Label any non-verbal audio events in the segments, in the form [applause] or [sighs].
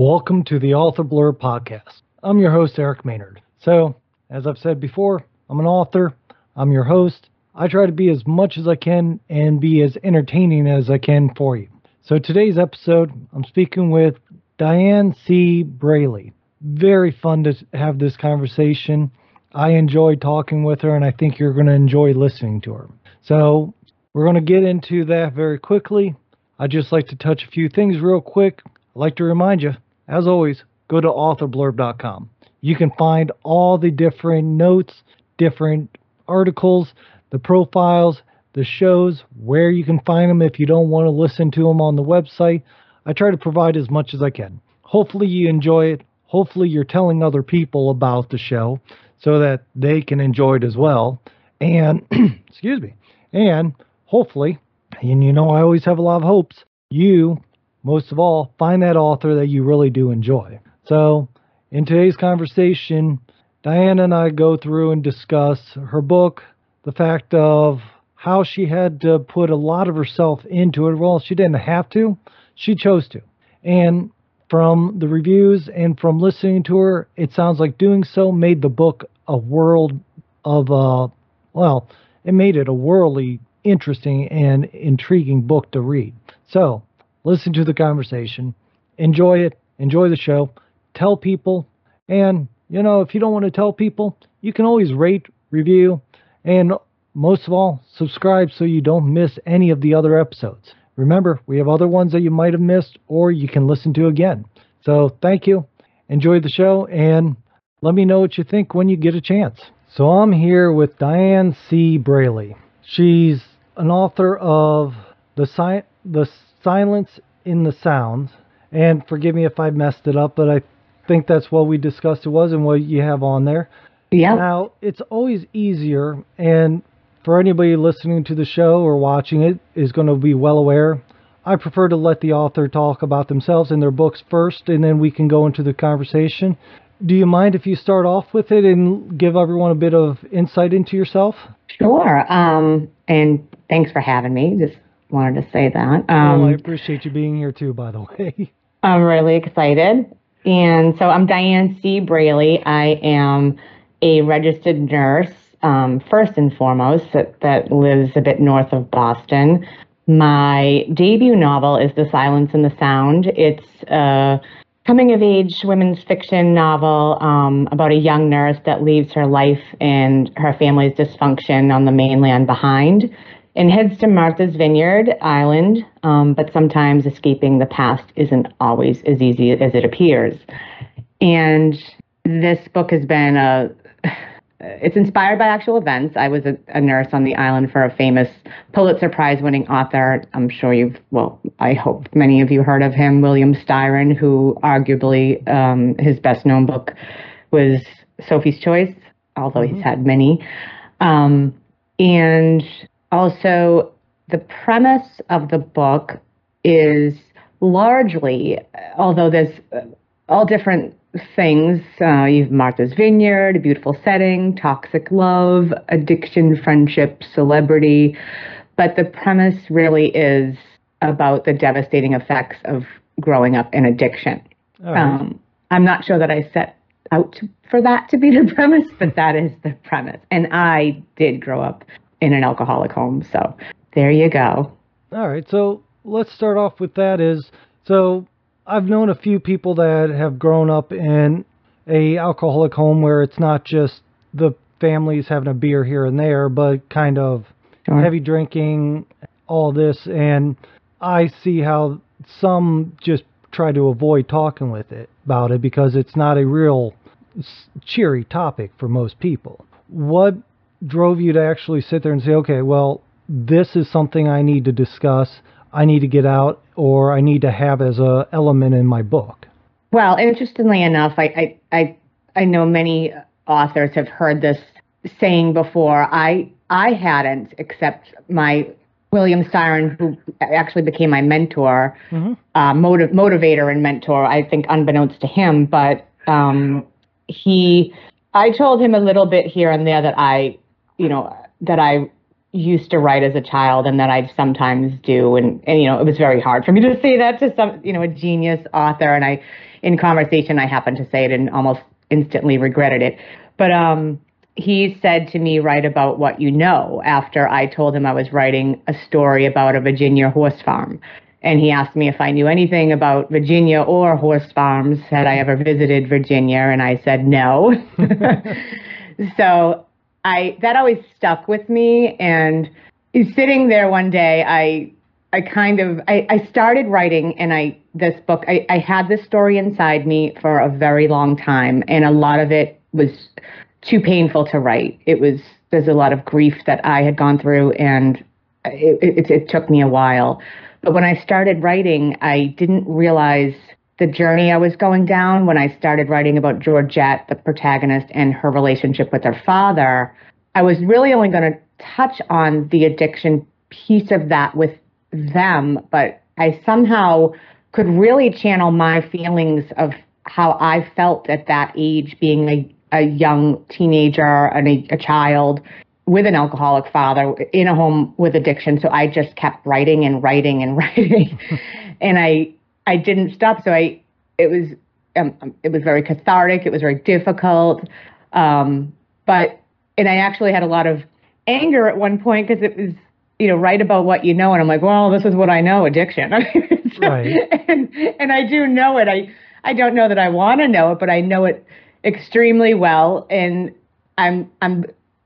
Welcome to the Author Blurb podcast. I'm your host, Eric Maynard. So, as I've said before, I'm an author, I'm your host. I try to be as much as I can and be as entertaining as I can for you. So, today's episode, I'm speaking with Dianne C. Braley. Very fun to have this conversation. I enjoy talking with her, and I think you're going to enjoy listening to her. So, we're going to get into that very quickly. I'd just like to touch a few things real quick. I'd like to remind you as always, go to authorblurb.com. You can find all the different notes, different articles, the profiles, the shows, where you can find them if you don't want to listen to them on the website. I try to provide as much as I can. Hopefully, you enjoy it. Hopefully, you're telling other people about the show so that they can enjoy it as well. And, [clears throat] excuse me, and hopefully, and you know, I always have a lot of hopes, you most of all, find that author that you really do enjoy. So, in today's conversation, Diana and I go through and discuss her book, the fact of how she had to put a lot of herself into it. Well, she didn't have to, she chose to. And from the reviews and from listening to her, it sounds like doing so made the book a world of, uh, well, it made it a worldly interesting and intriguing book to read. So, listen to the conversation, enjoy it, enjoy the show, tell people, and you know, if you don't want to tell people, you can always rate, review, and most of all, subscribe so you don't miss any of the other episodes. Remember, we have other ones that you might have missed or you can listen to again. So, thank you. Enjoy the show and let me know what you think when you get a chance. So, I'm here with Dianne C. Braley. She's an author of The, Sci- the silence in the sounds. And forgive me if I messed it up, but I think that's what we discussed it was and what you have on there. Yeah. Now, it's always easier, and for anybody listening to the show or watching it is going to be well aware. I prefer to let the author talk about themselves and their books first, and then we can go into the conversation. Do you mind if you start off with it and give everyone a bit of insight into yourself? Sure. Um, and thanks for having me. Just wanted to say that. Um, well, I appreciate you being here too, by the way. [laughs] I'm really excited. And so I'm Dianne C. Braley. I am a registered nurse, um, first and foremost, that, that lives a bit north of Boston. My debut novel is The Silence in the Sound. It's a coming of age women's fiction novel um, about a young nurse that leaves her life and her family's dysfunction on the mainland behind and heads to Martha's Vineyard Island, um, but sometimes escaping the past isn't always as easy as it appears. And this book has been a [sighs] it's inspired by actual events. I was a, a, nurse on the island for a famous Pulitzer Prize winning author. I'm sure you've, well, I hope many of you heard of him, William Styron, who arguably um, his best known book was Sophie's Choice, although mm-hmm. he's had many. Um, and also, the premise of the book is largely, although there's uh, all different things. Uh, you've Martha's Vineyard, a beautiful setting, toxic love, addiction, friendship, celebrity. But the premise really is about the devastating effects of growing up in addiction. Right. Um, I'm not sure that I set out to, for that to be the [laughs] premise, but that is the premise. And I did grow up in an alcoholic home. So there you go. All right. So let's start off with that is so I've known a few people that have grown up in a alcoholic home where it's not just the families having a beer here and there, but kind of sure. heavy drinking, all this, and I see how some just try to avoid talking with it about it because it's not a real cheery topic for most people. What drove you to actually sit there and say, okay, well, this is something I need to discuss, I need to get out, or I need to have as a element in my book? Well, interestingly enough, I I I, I know many authors have heard this saying before. I I hadn't, except my William Styron, who actually became my mentor, mm-hmm. uh, motiv- motivator and mentor. I think unbeknownst to him, but um, he, I told him a little bit here and there that I you know, that I used to write as a child and that I sometimes do. And, and, you know, it was very hard for me to say that to some, you know, a genius author. And I, in conversation, I happened to say it and almost instantly regretted it. But um, he said to me, write about what you know after I told him I was writing a story about a Virginia horse farm. And he asked me if I knew anything about Virginia or horse farms. Had I ever visited Virginia? And I said no. [laughs] [laughs] so I that always stuck with me. And sitting there one day, I I kind of I, I started writing and I this book I, I had this story inside me for a very long time and a lot of it was too painful to write. It was there's a lot of grief that I had gone through and it, it, it took me a while. But when I started writing, I didn't realize the journey I was going down when I started writing about Georgette, the protagonist, and her relationship with her father. I was really only going to touch on the addiction piece of that with them, but I somehow could really channel my feelings of how I felt at that age, being a, a young teenager and a, a child with an alcoholic father in a home with addiction. So I just kept writing and writing and [laughs] writing, and I I didn't stop. So I it was um, um, it was very cathartic. It was very difficult, um, but and I actually had a lot of anger at one point because it was you know write about what you know, and I'm like, well, this is what I know, addiction. [laughs] right. And and I do know it. I I don't know that I want to know it, but I know it extremely well, and I'm I'm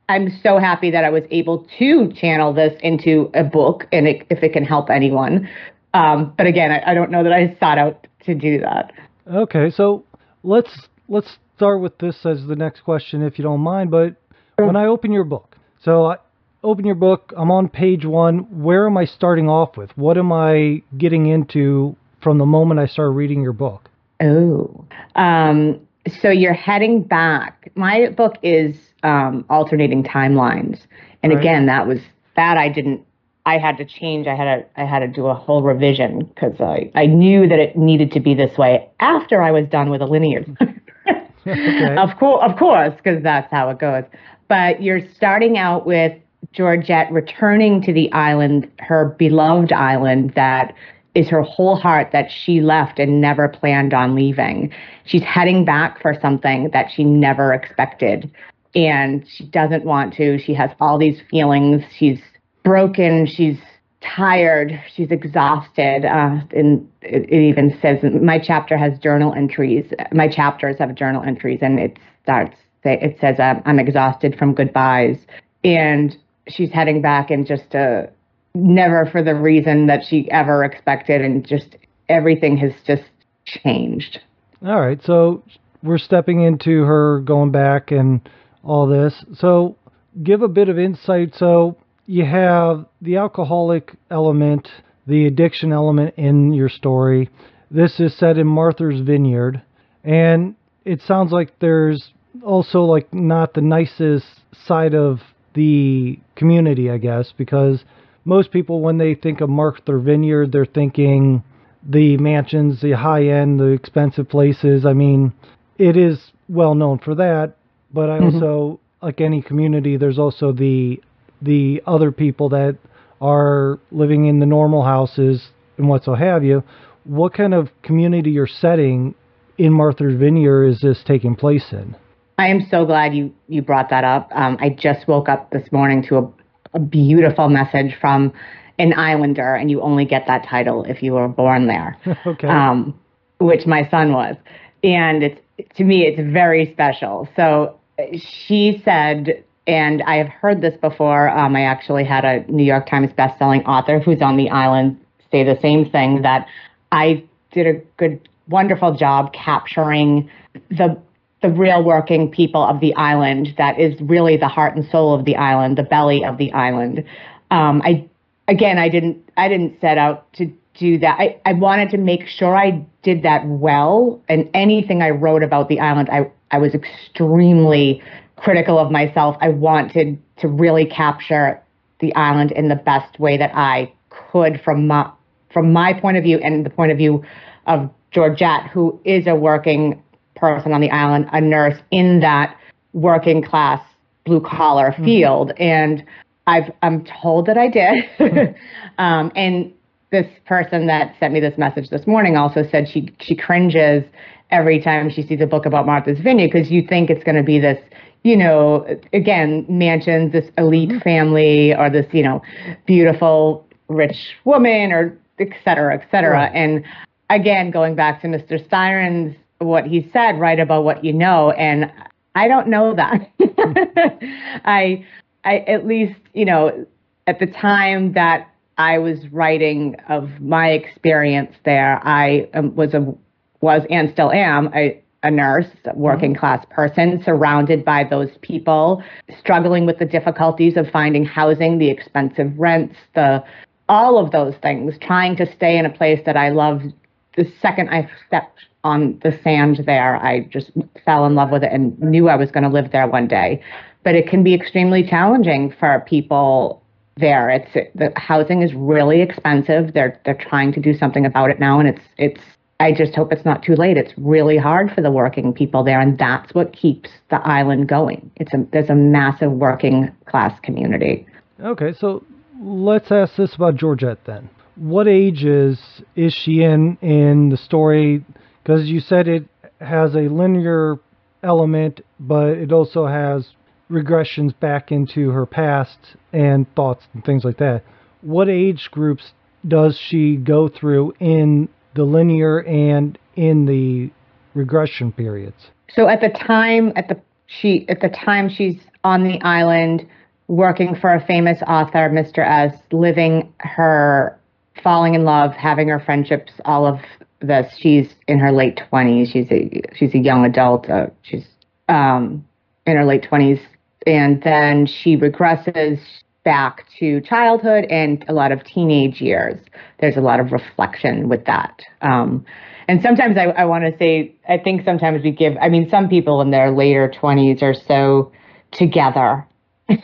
I'm so happy that I was able to channel this into a book and it, if it can help anyone. Um, but again, I, I, don't know that I sought out to do that. Okay, so let's let's start with this as the next question, if you don't mind. But when I open your book, so I open your book, I'm on page one. Where am I starting off with? What am I getting into from the moment I start reading your book? Oh, um, so you're heading back. My book is um, alternating timelines, and right. again, that was that I didn't. I had to change. I had to. I had to do a whole revision because I I knew that it needed to be this way after I was done with a linear. [laughs] okay. Of course, of course, because that's how it goes. But you're starting out with Georgette returning to the island, her beloved island that is her whole heart that she left and never planned on leaving. She's heading back for something that she never expected. And she doesn't want to. She has all these feelings. She's broken. She's tired. She's exhausted. Uh, and it, it even says my chapter has journal entries. My chapters have journal entries, and it starts. It says I'm exhausted from goodbyes, and she's heading back and just a never for the reason that she ever expected, and just everything has just changed. All right, so we're stepping into her going back and all this. So give a bit of insight. So you have the alcoholic element, the addiction element in your story. This is set in Martha's Vineyard, and it sounds like there's also like not the nicest side of the community, I guess, because most people, when they think of Martha's Vineyard, they're thinking the mansions, the high end, the expensive places. I mean, it is well known for that, but I mm-hmm. also, like any community, there's also the the other people that are living in the normal houses and what so have you. What kind of community or setting in Martha's Vineyard is this taking place in? I am so glad you you brought that up. Um, I just woke up this morning to a a beautiful message from an islander, and you only get that title if you were born there. [laughs] okay. Um, which my son was, and it's to me it's very special. So she said, and I have heard this before. Um, I actually had a New York Times bestselling author who's on the island say the same thing that I did a good, wonderful job capturing the the real working people of the island that is really the heart and soul of the island, the belly of the island. Um, I again, I didn't I didn't set out to do that. I, I wanted to make sure I did that well. And anything I wrote about the island, I, I was extremely critical of myself. I wanted to really capture the island in the best way that I could from my from my point of view and the point of view of Georgette, who is a working person on the island, a nurse in that working class blue collar mm-hmm. field. And I've I'm told that I did, [laughs] um, and this person that sent me this message this morning also said she she cringes every time she sees a book about Martha's Vineyard because you think it's going to be this you know again mansions this elite mm-hmm. family or this you know beautiful rich woman or et cetera et cetera right. and again going back to Mr. Styron's what he said right about what you know and I don't know that [laughs] I I at least you know at the time that I was writing of my experience there. I um, was a was and still am a, a nurse, a working mm-hmm. class person, surrounded by those people, struggling with the difficulties of finding housing, the expensive rents, the all of those things, trying to stay in a place that I loved. The second I stepped on the sand there, I just fell in love with it and knew I was going to live there one day. But it can be extremely challenging for people there. It's the housing is really expensive. They're they're trying to do something about it now, and it's it's. I just hope it's not too late. It's really hard for the working people there, and that's what keeps the island going. It's a there's a massive working class community. Okay, so let's ask this about Georgette then. What ages is she in in the story? Because you said it has a linear element, but it also has regressions back into her past and thoughts and things like that. What age groups does she go through in the linear and in the regression periods? So at the time at the she at the time she's on the island working for a famous author, Mr. S, living her falling in love, having her friendships, all of this. She's in her late twenties. She's a she's a young adult. Uh, she's um, in her late twenties, and then she regresses back to childhood and a lot of teenage years. There's a lot of reflection with that. Um, and sometimes I, I want to say, I think sometimes we give, I mean, some people in their later 20s are so together [laughs] and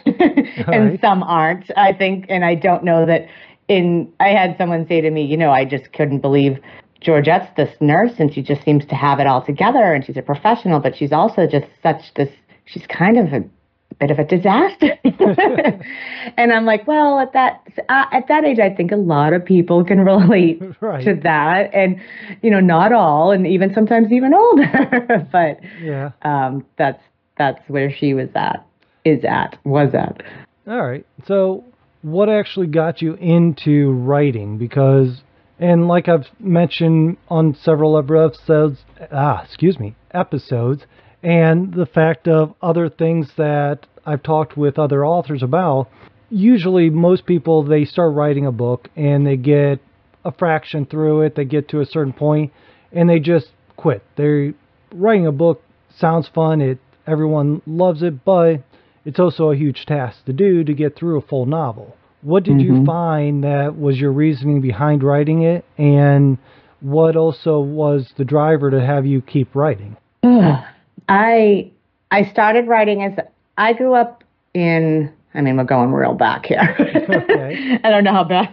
right. some aren't, I think. And I don't know that in, I had someone say to me, you know, I just couldn't believe Georgette's this nurse and she just seems to have it all together and she's a professional, but she's also just such this, she's kind of a bit of a disaster. [laughs] and I'm like, well, at that uh, at that age, I think a lot of people can relate [laughs] right. to that, and you know, not all, and even sometimes even older. [laughs] but yeah, um, that's that's where she was at, is at, was at. All right. So, what actually got you into writing? Because, and like I've mentioned on several of episodes, ah, excuse me, episodes and the fact of other things that I've talked with other authors about. Usually, most people they start writing a book and they get a fraction through it, they get to a certain point, and they just quit. They're writing a book sounds fun, it everyone loves it, but it's also a huge task to do to get through a full novel. What did mm-hmm. you find that was your reasoning behind writing it, and what also was the driver to have you keep writing? I I started writing as I grew up in. I mean, we're going real back here. Okay. [laughs] I don't know how bad.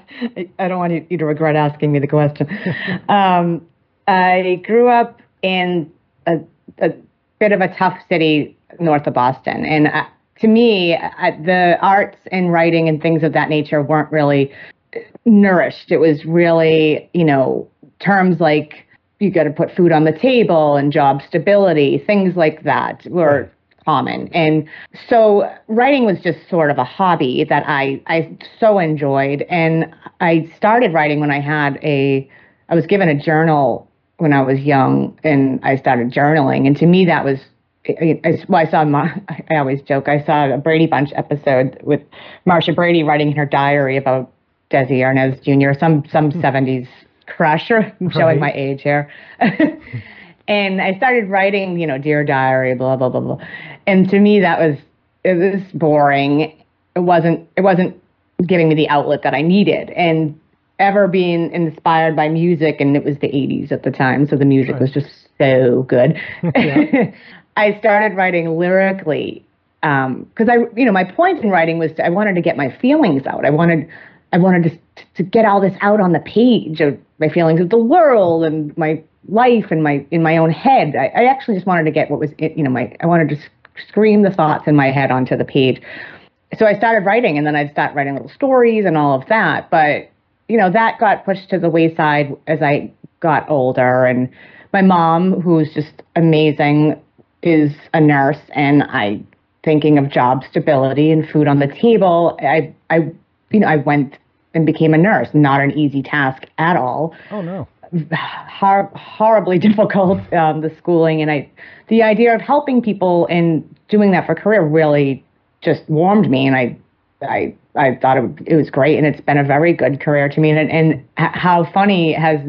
I don't want you to regret asking me the question. [laughs] um, I grew up in a, a, bit of a tough city north of Boston, and uh, to me, uh, the arts and writing and things of that nature weren't really nourished. It was really, you know, terms like you got to put food on the table and job stability, things like that were right. common. And so writing was just sort of a hobby that I, I so enjoyed. And I started writing when I had a, I was given a journal when I was young and I started journaling. And to me, that was I, well, I saw. My, [laughs] I always joke. I saw a Brady Bunch episode with Marcia Brady writing in her diary about Desi Arnaz Jr. Some some hmm. Seventies crusher. I'm [laughs] showing right. my age here. [laughs] and I started writing, you know, Dear Diary, blah, blah, blah, blah. And to me, that was, it was boring. It wasn't, it wasn't giving me the outlet that I needed. And ever being inspired by music, and it was the 80s at the time, so the music right. was just so good. [laughs] I started writing lyrically because um, I, you know, my point in writing was to, I wanted to get my feelings out. I wanted, I wanted to, to get all this out on the page of my feelings of the world and my life and my in my own head. I, I actually just wanted to get what was you know my I wanted to scream the thoughts in my head onto the page. so I started writing, and then I'd start writing little stories and all of that. But you know, that got pushed to the wayside as I got older. And my mom, who's just amazing, is a nurse, and I thinking of job stability and food on the table. I I you know I went and became a nurse. Not an easy task at all. Oh no. Hor- horribly [laughs] difficult um, the schooling and I the idea of helping people and doing that for career really just warmed me and I I I thought it, it was great and it's been a very good career to me and and how funny has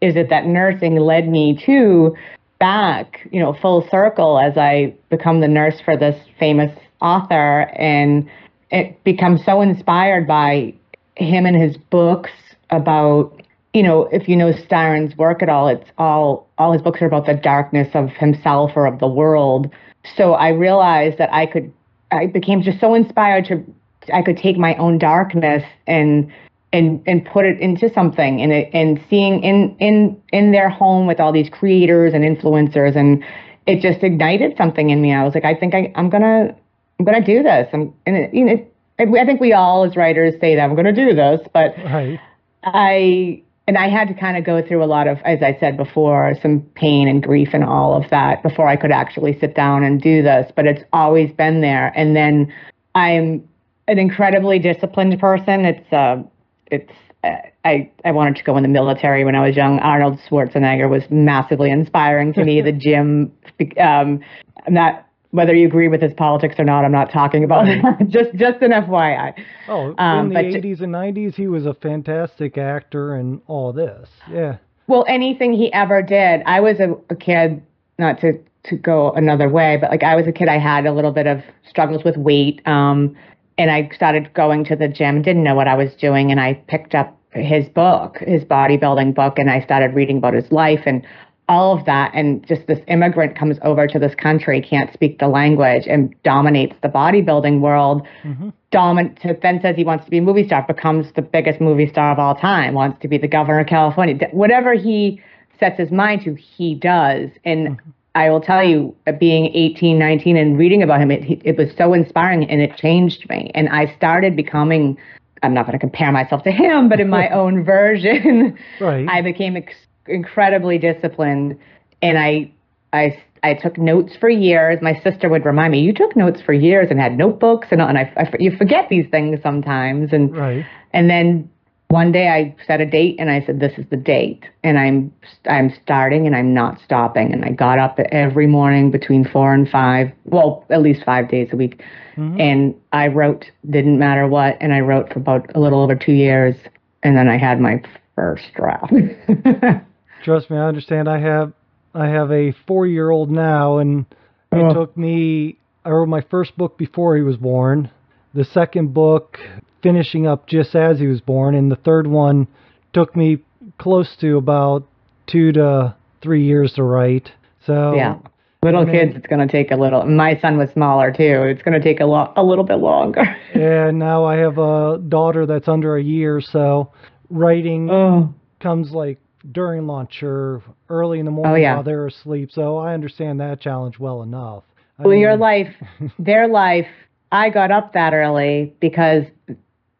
is it that nursing led me to back you know full circle as I become the nurse for this famous author and it becomes so inspired by him and his books about you know if you know Styron's work at all it's all all his books are about the darkness of himself or of the world so I realized that I could I became just so inspired to I could take my own darkness and and and put it into something and it, and seeing in in in their home with all these creators and influencers and it just ignited something in me. I was like, I think I, I'm gonna I'm gonna do this. I'm and it, you know I think we all as writers say that I'm gonna do this, but right. I and I had to kind of go through a lot of, as I said before, some pain and grief and all of that before I could actually sit down and do this. But it's always been there. And then I'm an incredibly disciplined person. It's uh, it's uh, I I wanted to go in the military when I was young. Arnold Schwarzenegger was massively inspiring to me. [laughs] the gym, um, I'm not whether you agree with his politics or not. I'm not talking about that. [laughs] [laughs] just just an FYI. Oh, um, in the 80s and 90s, he was a fantastic actor and all this. Yeah. Well, anything he ever did, I was a, a kid. Not to to go another way, but like I was a kid, I had a little bit of struggles with weight. Um, and I started going to the gym, didn't know what I was doing, and I picked up his book, his bodybuilding book, and I started reading about his life and all of that. And just this immigrant comes over to this country, can't speak the language, and dominates the bodybuilding world. Mm-hmm. Domin- then says he wants to be a movie star, becomes the biggest movie star of all time, wants to be the governor of California. Whatever he sets his mind to, he does. And mm-hmm. I will tell you, uh, being 18, 19, and reading about him, it, it was so inspiring and it changed me. And I started becoming, I'm not going to compare myself to him, but in my [laughs] own version, right. I became ex- incredibly disciplined. And I, I, I took notes for years. My sister would remind me, you took notes for years and had notebooks and, and I, I you forget these things sometimes. And, right. and then one day I set a date and I said, "This is the date," and I'm I'm starting and I'm not stopping. And I got up every morning between four and five, well, at least five days a week, mm-hmm. and I wrote. Didn't matter what, and I wrote for about a little over two years, and then I had my first draft. [laughs] Trust me, I understand. I have I have a four year old now, and it oh. took me. I wrote my first book before he was born. The second book finishing up just as he was born, and the third one took me close to about two to three years to write. So yeah, little kids, it's going to take a little. My son was smaller too. It's going to take a lot, a little bit longer. [laughs] and now I have a daughter that's under a year, so writing oh. comes like during lunch or early in the oh, morning oh, yeah. while they're asleep. So I understand that challenge well enough. I well, mean, your life, [laughs] their life. I got up that early because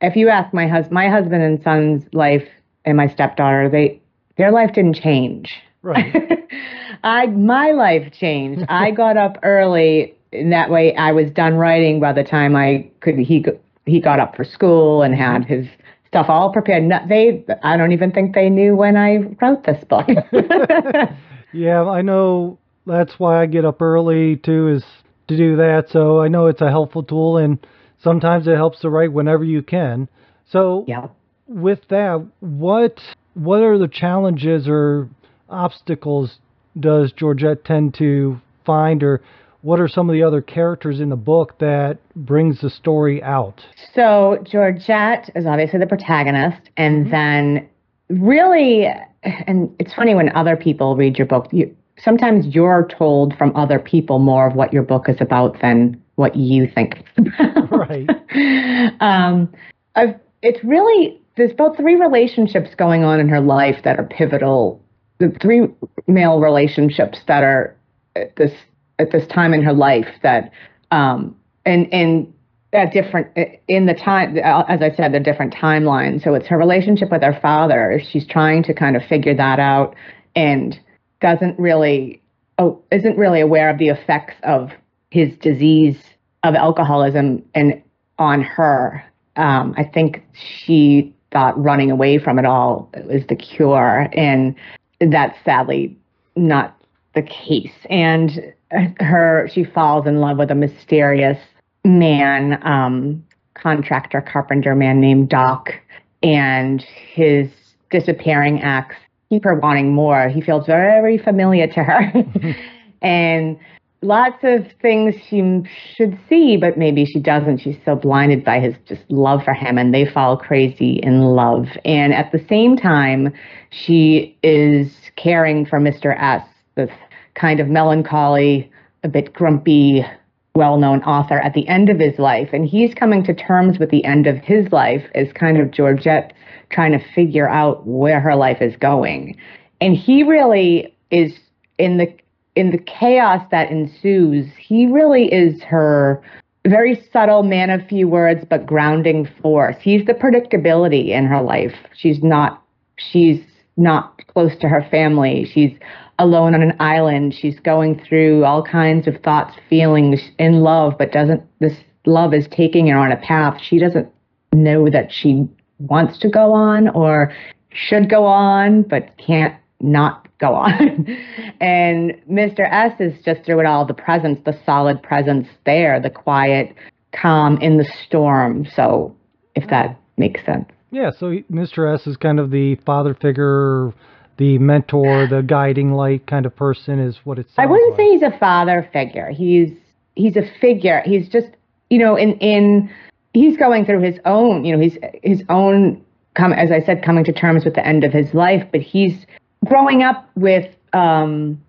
if you ask my husband, my husband and son's life and my stepdaughter, they their life didn't change. Right. [laughs] I my life changed. I [laughs] got up early, and that way I was done writing by the time I could. He he got up for school and had his stuff all prepared. They I don't even think they knew when I wrote this book. [laughs] yeah, I know. That's why I get up early too, is to do that. So I know it's a helpful tool and sometimes it helps to write whenever you can. So yeah. with that, what what are the challenges or obstacles does Georgette tend to find or what are some of the other characters in the book that brings the story out? So Georgette is obviously the protagonist, and mm-hmm. then really, and it's funny when other people read your book. You, sometimes you're told from other people more of what your book is about than what you think. [laughs] right. [laughs] Um, I've, it's really there's about three relationships going on in her life that are pivotal. The three male relationships that are at this at this time in her life that um, and and at different in the time as i said the different timelines. So it's her relationship with her father. She's trying to kind of figure that out and doesn't really oh isn't really aware of the effects of his disease of alcoholism and on her. Um, i think she thought running away from it all was the cure and that's sadly not the case. And her she falls in love with a mysterious man, um, contractor, carpenter man named Doc, and his disappearing acts keep her wanting more. He feels very familiar to her. [laughs] [laughs] and lots of things she should see, but maybe she doesn't. She's so blinded by his just love for him, and they fall crazy in love. And at the same time, she is caring for Mr. S, this kind of melancholy, a bit grumpy well known author at the end of his life. And he's coming to terms with the end of his life as kind of Georgette trying to figure out where her life is going. And he really is in the in the chaos that ensues, he really is her very subtle man of few words but grounding force. He's the predictability in her life. She's not she's not close to her family. She's alone on an island. She's going through all kinds of thoughts, feelings in love, but doesn't, this love is taking her on a path. She doesn't know that she wants to go on or should go on, but can't not go on. [laughs] and Mr. S is just through it all the presence, the solid presence there, the quiet calm in the storm. So, if that makes sense. Yeah, so Mr. S is kind of the father figure the mentor, the guiding light kind of person is what it's. I wouldn't like. say he's a father figure. He's he's a figure. He's just you know in in he's going through his own you know he's his own come as I said coming to terms with the end of his life, but he's growing up with um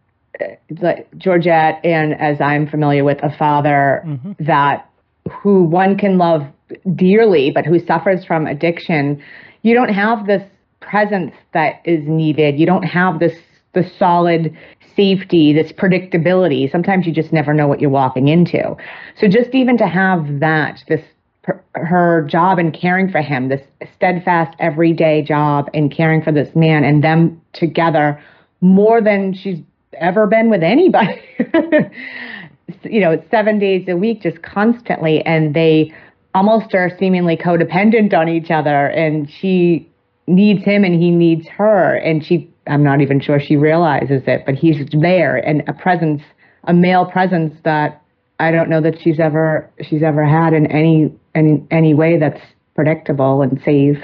Georgette and as I'm familiar with a father mm-hmm. that who one can love dearly but who suffers from addiction. You don't have this presence that is needed. You don't have this the solid safety, this predictability. Sometimes you just never know what you're walking into. So just even to have that, this her job in caring for him, this steadfast everyday job in caring for this man, and them together more than she's ever been with anybody. [laughs] you know, seven days a week, just constantly, and they almost are seemingly codependent on each other. And she needs him and he needs her. And she i'm not even sure she realizes it but he's there and a presence a male presence that i don't know that she's ever she's ever had in any any any way that's predictable and safe.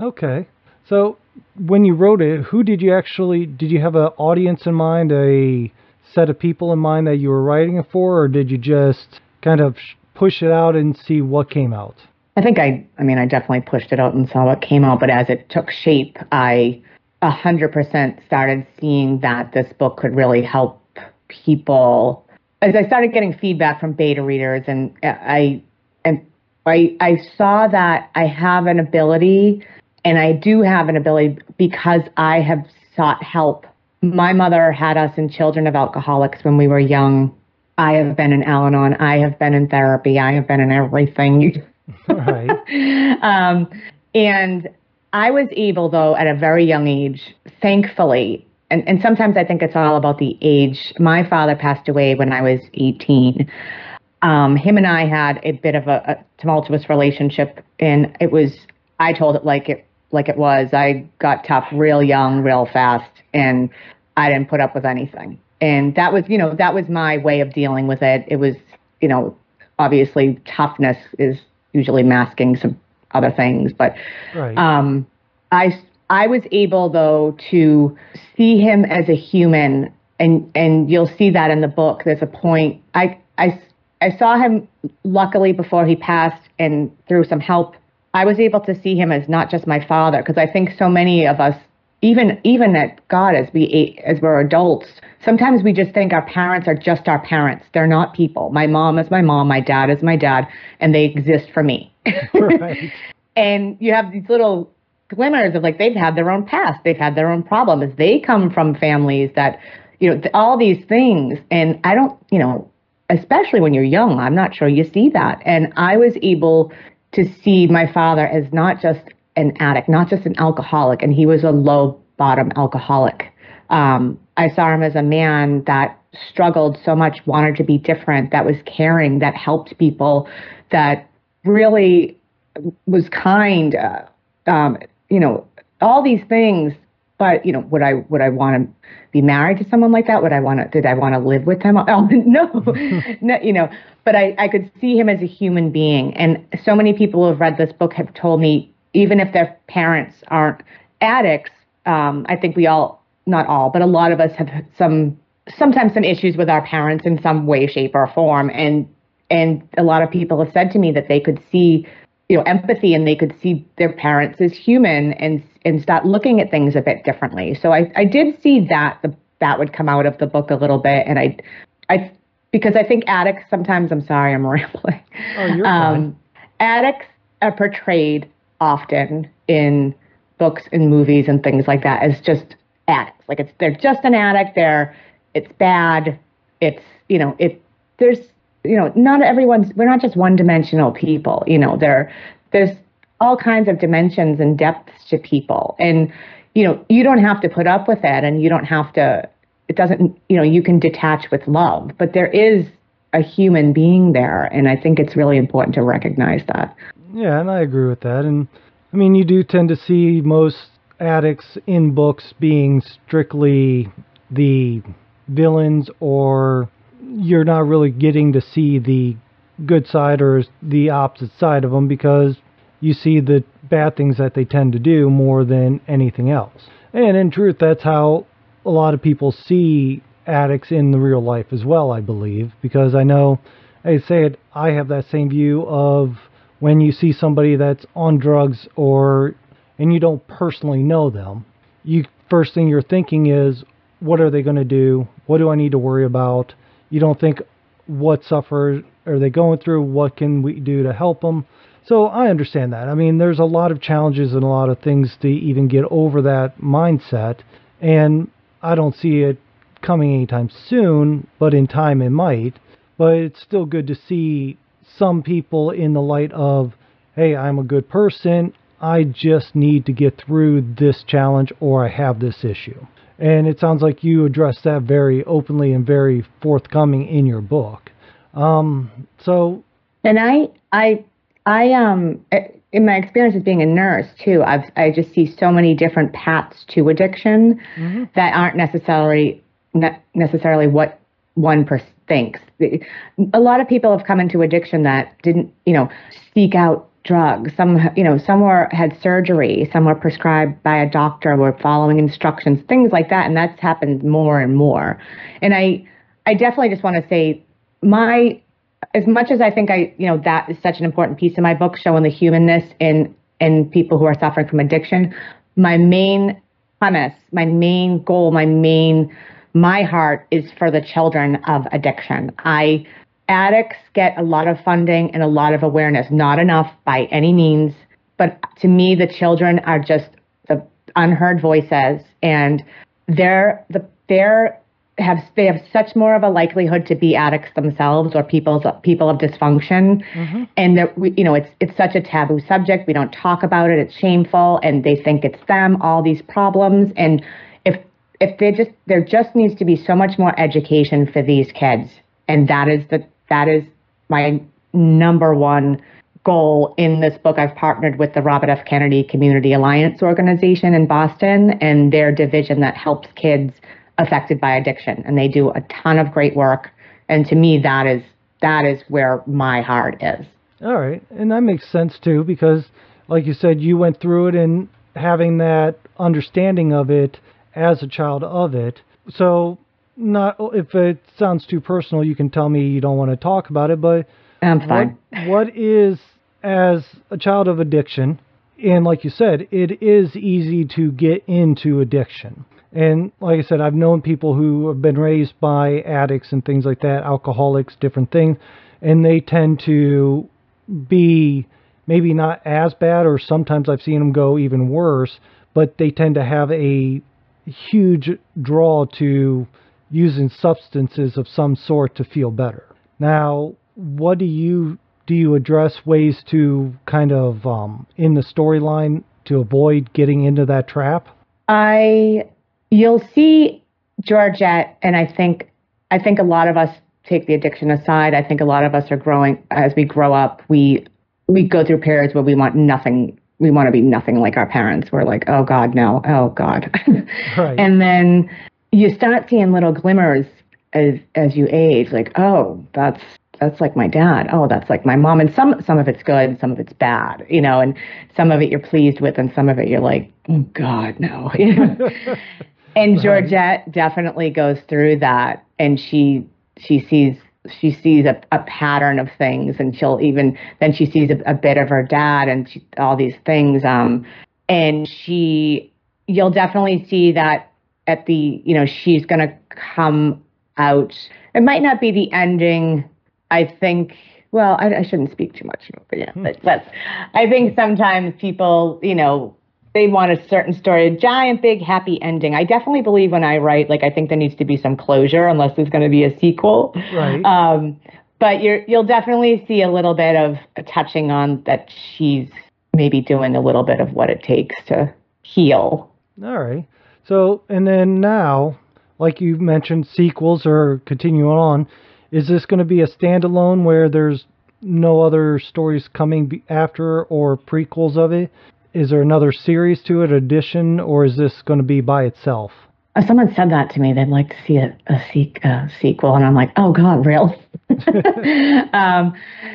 Okay. So when you wrote it who did you actually did you have an audience in mind a set of people in mind that you were writing it for or did you just kind of push it out and see what came out I think I, I mean, I definitely pushed it out and saw what came out, but as it took shape, I 100% started seeing that this book could really help people. As I started getting feedback from beta readers, and uh, I, and I, I saw that I have an ability, and I do have an ability because I have sought help. My mother had us in Children of Alcoholics when we were young. I have been in Al Anon. I have been in therapy. I have been in everything [laughs] Right. [laughs] um, and I was able, though, at a very young age, thankfully, and, and sometimes I think it's all about the age. My father passed away when I was 18. Um, him and I had a bit of a, a tumultuous relationship, and it was, I told it like it like it was. I got tough real young, real fast, and I didn't put up with anything. And that was, you know, that was my way of dealing with it. It was, you know, obviously toughness is usually masking some other things. But right. um, I I was able though to see him as a human, and and you'll see that in the book. There's a point I I I saw him luckily before he passed, and through some help, I was able to see him as not just my father, because I think so many of us even even at God as we as we're adults, sometimes we just think our parents are just our parents. They're not people. My mom is my mom, my dad is my dad, and they exist for me. [laughs] Right. [laughs] and you have these little glimmers of like they've had their own past, they've had their own problems. They come from families that, you know, all these things. And I don't, you know, especially when you're young, I'm not sure you see that. And I was able to see my father as not just an addict, not just an alcoholic, and he was a low bottom alcoholic. Um, I saw him as a man that struggled so much, wanted to be different, that was caring, that helped people, that really was kind. Uh, um, you know, all these things. But you know, would I would I want to be married to someone like that? Would I want to? Did I want to live with him? [laughs] Oh no, [laughs] no, you know. But I I could see him as a human being, and so many people who have read this book have told me, even if their parents aren't addicts, um, I think we all, not all, but a lot of us have some sometimes some issues with our parents in some way, shape, or form, and and a lot of people have said to me that they could see you know empathy and they could see their parents as human and and start looking at things a bit differently. So i i did see that the, that would come out of the book a little bit. And i i because i think addicts sometimes i'm sorry i'm [laughs] rambling. Oh, you're um, fine. addicts are portrayed often in books and movies and things like that as just addicts like it's they're just an addict they're it's bad it's you know it there's you know, not everyone's, we're not just one dimensional people, you know, there, there's all kinds of dimensions and depths to people. And, you know, you don't have to put up with it and you don't have to, it doesn't, you know, you can detach with love, but there is a human being there. And I think it's really important to recognize that. Yeah, and I agree with that. And I mean, you do tend to see most addicts in books being strictly the villains or you're not really getting to see the good side or the opposite side of them because you see the bad things that they tend to do more than anything else. And in truth, that's how a lot of people see addicts in the real life as well, I believe, because I know, I say it, I have that same view of when you see somebody that's on drugs or and you don't personally know them, you first thing you're thinking is, what are they going to do? What do I need to worry about? You don't think what suffer are they going through? What can we do to help them? So I understand that. I mean, there's a lot of challenges and a lot of things to even get over that mindset, and I don't see it coming anytime soon, but in time it might. But it's still good to see some people in the light of, hey, I'm a good person. I just need to get through this challenge or I have this issue. And it sounds like you address that very openly and very forthcoming in your book. Um, so, and I, I, I, um, in my experience as being a nurse too, I've, I just see so many different paths to addiction mm-hmm. that aren't necessarily ne- necessarily what one person thinks. A lot of people have come into addiction that didn't, you know, seek out drugs. Some, you know, some were had surgery. Some were prescribed by a doctor. Were following instructions, things like that, and that's happened more and more. And I, I definitely just want to say, my, as much as I think I, you know, that is such an important piece of my book, showing the humanness in in people who are suffering from addiction. My main premise, my main goal, my main, my heart is for the children of addiction. I addicts get a lot of funding and a lot of awareness, not enough by any means. But to me, the children are just the unheard voices, and they're the they're have they have such more of a likelihood to be addicts themselves or people's people of dysfunction mm-hmm. and that we, you know it's it's such a taboo subject we don't talk about it it's shameful and they think it's them all these problems and if they just there just needs to be so much more education for these kids and that is the that is my number one goal in this book. I've partnered with the Robert F. Kennedy Community Alliance organization in Boston and their division that helps kids affected by addiction. And they do a ton of great work. And to me, that is that is where my heart is. All right. And that makes sense too, because like you said, you went through it and having that understanding of it as a child of it. So not if it sounds too personal, you can tell me you don't want to talk about it. But I'm fine. What, what is as a child of addiction, and like you said, it is easy to get into addiction. And like I said, I've known people who have been raised by addicts and things like that, alcoholics, different things, and they tend to be maybe not as bad, or sometimes I've seen them go even worse, but they tend to have a huge draw to using substances of some sort to feel better. Now, what do you do? You address ways to kind of um, in the storyline to avoid getting into that trap. I you'll see Georgette, and I think I think a lot of us take the addiction aside. I think a lot of us are growing as we grow up. We we go through periods where we want nothing. We want to be nothing like our parents. We're like, oh God, no, oh God. [laughs] Right. And then you start seeing little glimmers as as you age, like, oh, that's that's like my dad. Oh, that's like my mom. And some some of it's good, some of it's bad, you know, and some of it you're pleased with, and some of it you're like, oh God, no. [laughs] [laughs] and Georgette definitely goes through that, and she she sees she sees a, a pattern of things, and she'll even then she sees a, a bit of her dad and she, all these things. Um, and she you'll definitely see that at the you know she's going to come out. It might not be the ending. I think. Well, I, I shouldn't speak too much, but yeah, but, but I think sometimes people, you know, they want a certain story, a giant, big, happy ending. I definitely believe when I write, like I think there needs to be some closure, unless there's going to be a sequel. Right. Um, but you're, you'll definitely see a little bit of touching on that she's maybe doing a little bit of what it takes to heal. All right. So, and then now, like you mentioned, sequels or continuing on, is this going to be a standalone where there's no other stories coming after or prequels of it? Is there another series to it, addition, or is this going to be by itself? Uh, Someone said that to me. They'd like to see a, a, a sequel, and I'm like, oh God, real? [laughs]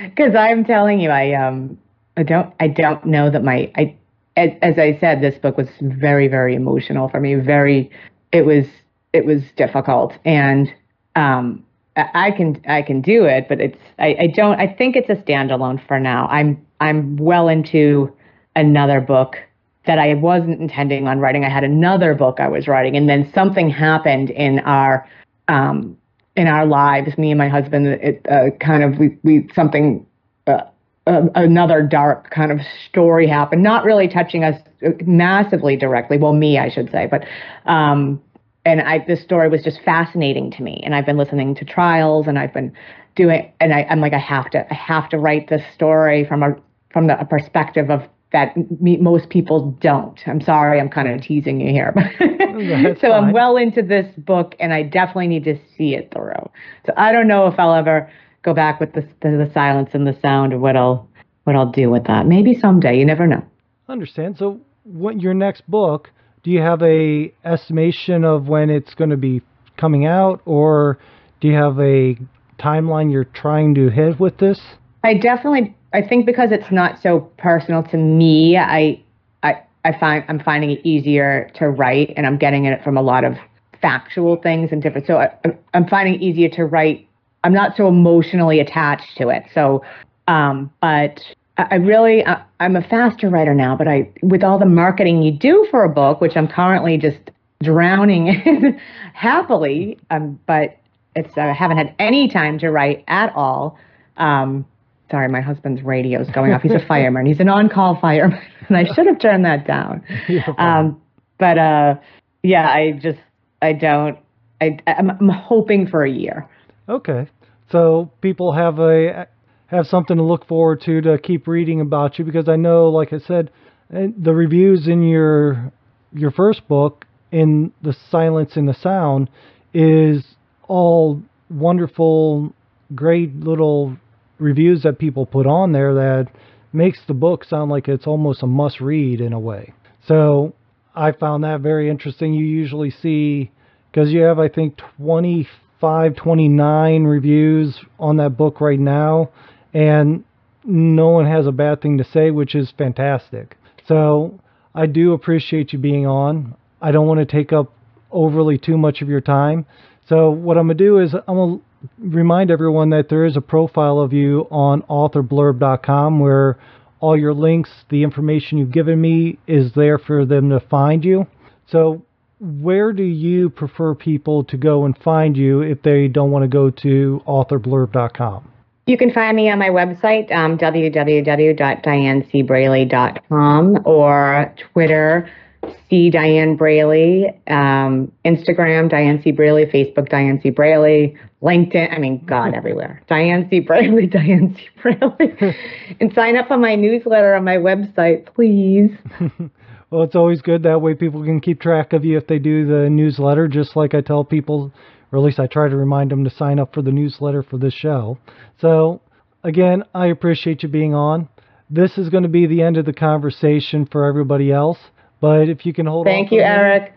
Because I'm telling you, I um, I don't, I don't know that my, I, as, as I said, this book was very, very emotional for me. Very, it was, it was difficult, and um, I can, I can do it, but it's, I, I don't. I think it's a standalone for now. I'm, I'm well into another book that I wasn't intending on writing. I had another book I was writing, and then something happened in our um, in our lives. Me and my husband, it uh, kind of we we something. Uh, uh, another dark kind of story happened, not really touching us massively directly. Well, me, I should say, but um, and I this story was just fascinating to me. And I've been listening to trials, and I've been doing, and I, I'm like, I have to, I have to write this story from a from the a perspective of that me, most people don't. I'm sorry, I'm kind of teasing you here, [laughs] so I'm well into this book, and I definitely need to see it through. So I don't know if I'll ever go back with the the, the Silence in the Sound, or what I'll what I'll do with that. Maybe someday. You never know. Understand. So, what your next book? Do you have a estimation of when it's going to be coming out, or do you have a timeline you're trying to hit with this? I definitely I think because it's not so personal to me, I I I find I'm finding it easier to write and I'm getting it from a lot of factual things and different so I, I'm finding it easier to write. I'm not so emotionally attached to it. So um but I really I, I'm a faster writer now, but I with all the marketing you do for a book, which I'm currently just drowning [laughs] in happily, um but it's I haven't had any time to write at all. Um Sorry, my husband's radio is going off. He's a fireman. He's an on-call fireman, [laughs] and I should have turned that down. [laughs] Um, but uh, yeah, I just I don't. I I'm, I'm hoping for a year. Okay. So people have a have something to look forward to to keep reading about you because I know, like I said, eh, the reviews in your your first book, in the Silence in the Sound, is all wonderful, great little reviews that people put on there that makes the book sound like it's almost a must read in a way. So I found that very interesting. You usually see because you have I think 25 29 reviews on that book right now and no one has a bad thing to say which is fantastic. So I do appreciate you being on. I don't want to take up overly too much of your time. So what I'm going to do is I'm going to remind everyone that there is a profile of you on authorblurb.com where all your links, the information you've given me is there for them to find you. So where do you prefer people to go and find you if they don't want to go to authorblurb.com? You can find me on my website, um, www.dianneCbraley.com or Twitter, C Dianne Braley, um, Instagram Dianne C Braley, Facebook Dianne C Braley, LinkedIn. I mean, God, [laughs] everywhere. Dianne C Braley, [laughs] Dianne C Braley, [laughs] and sign up on my newsletter on my website, please. well, it's always good that way people can keep track of you if they do the newsletter. Just like I tell people, or at least I try to remind them to sign up for the newsletter for this show. So, again, I appreciate you being on. This is going to be the end of the conversation for everybody else. But if you can hold Thank you, Eric.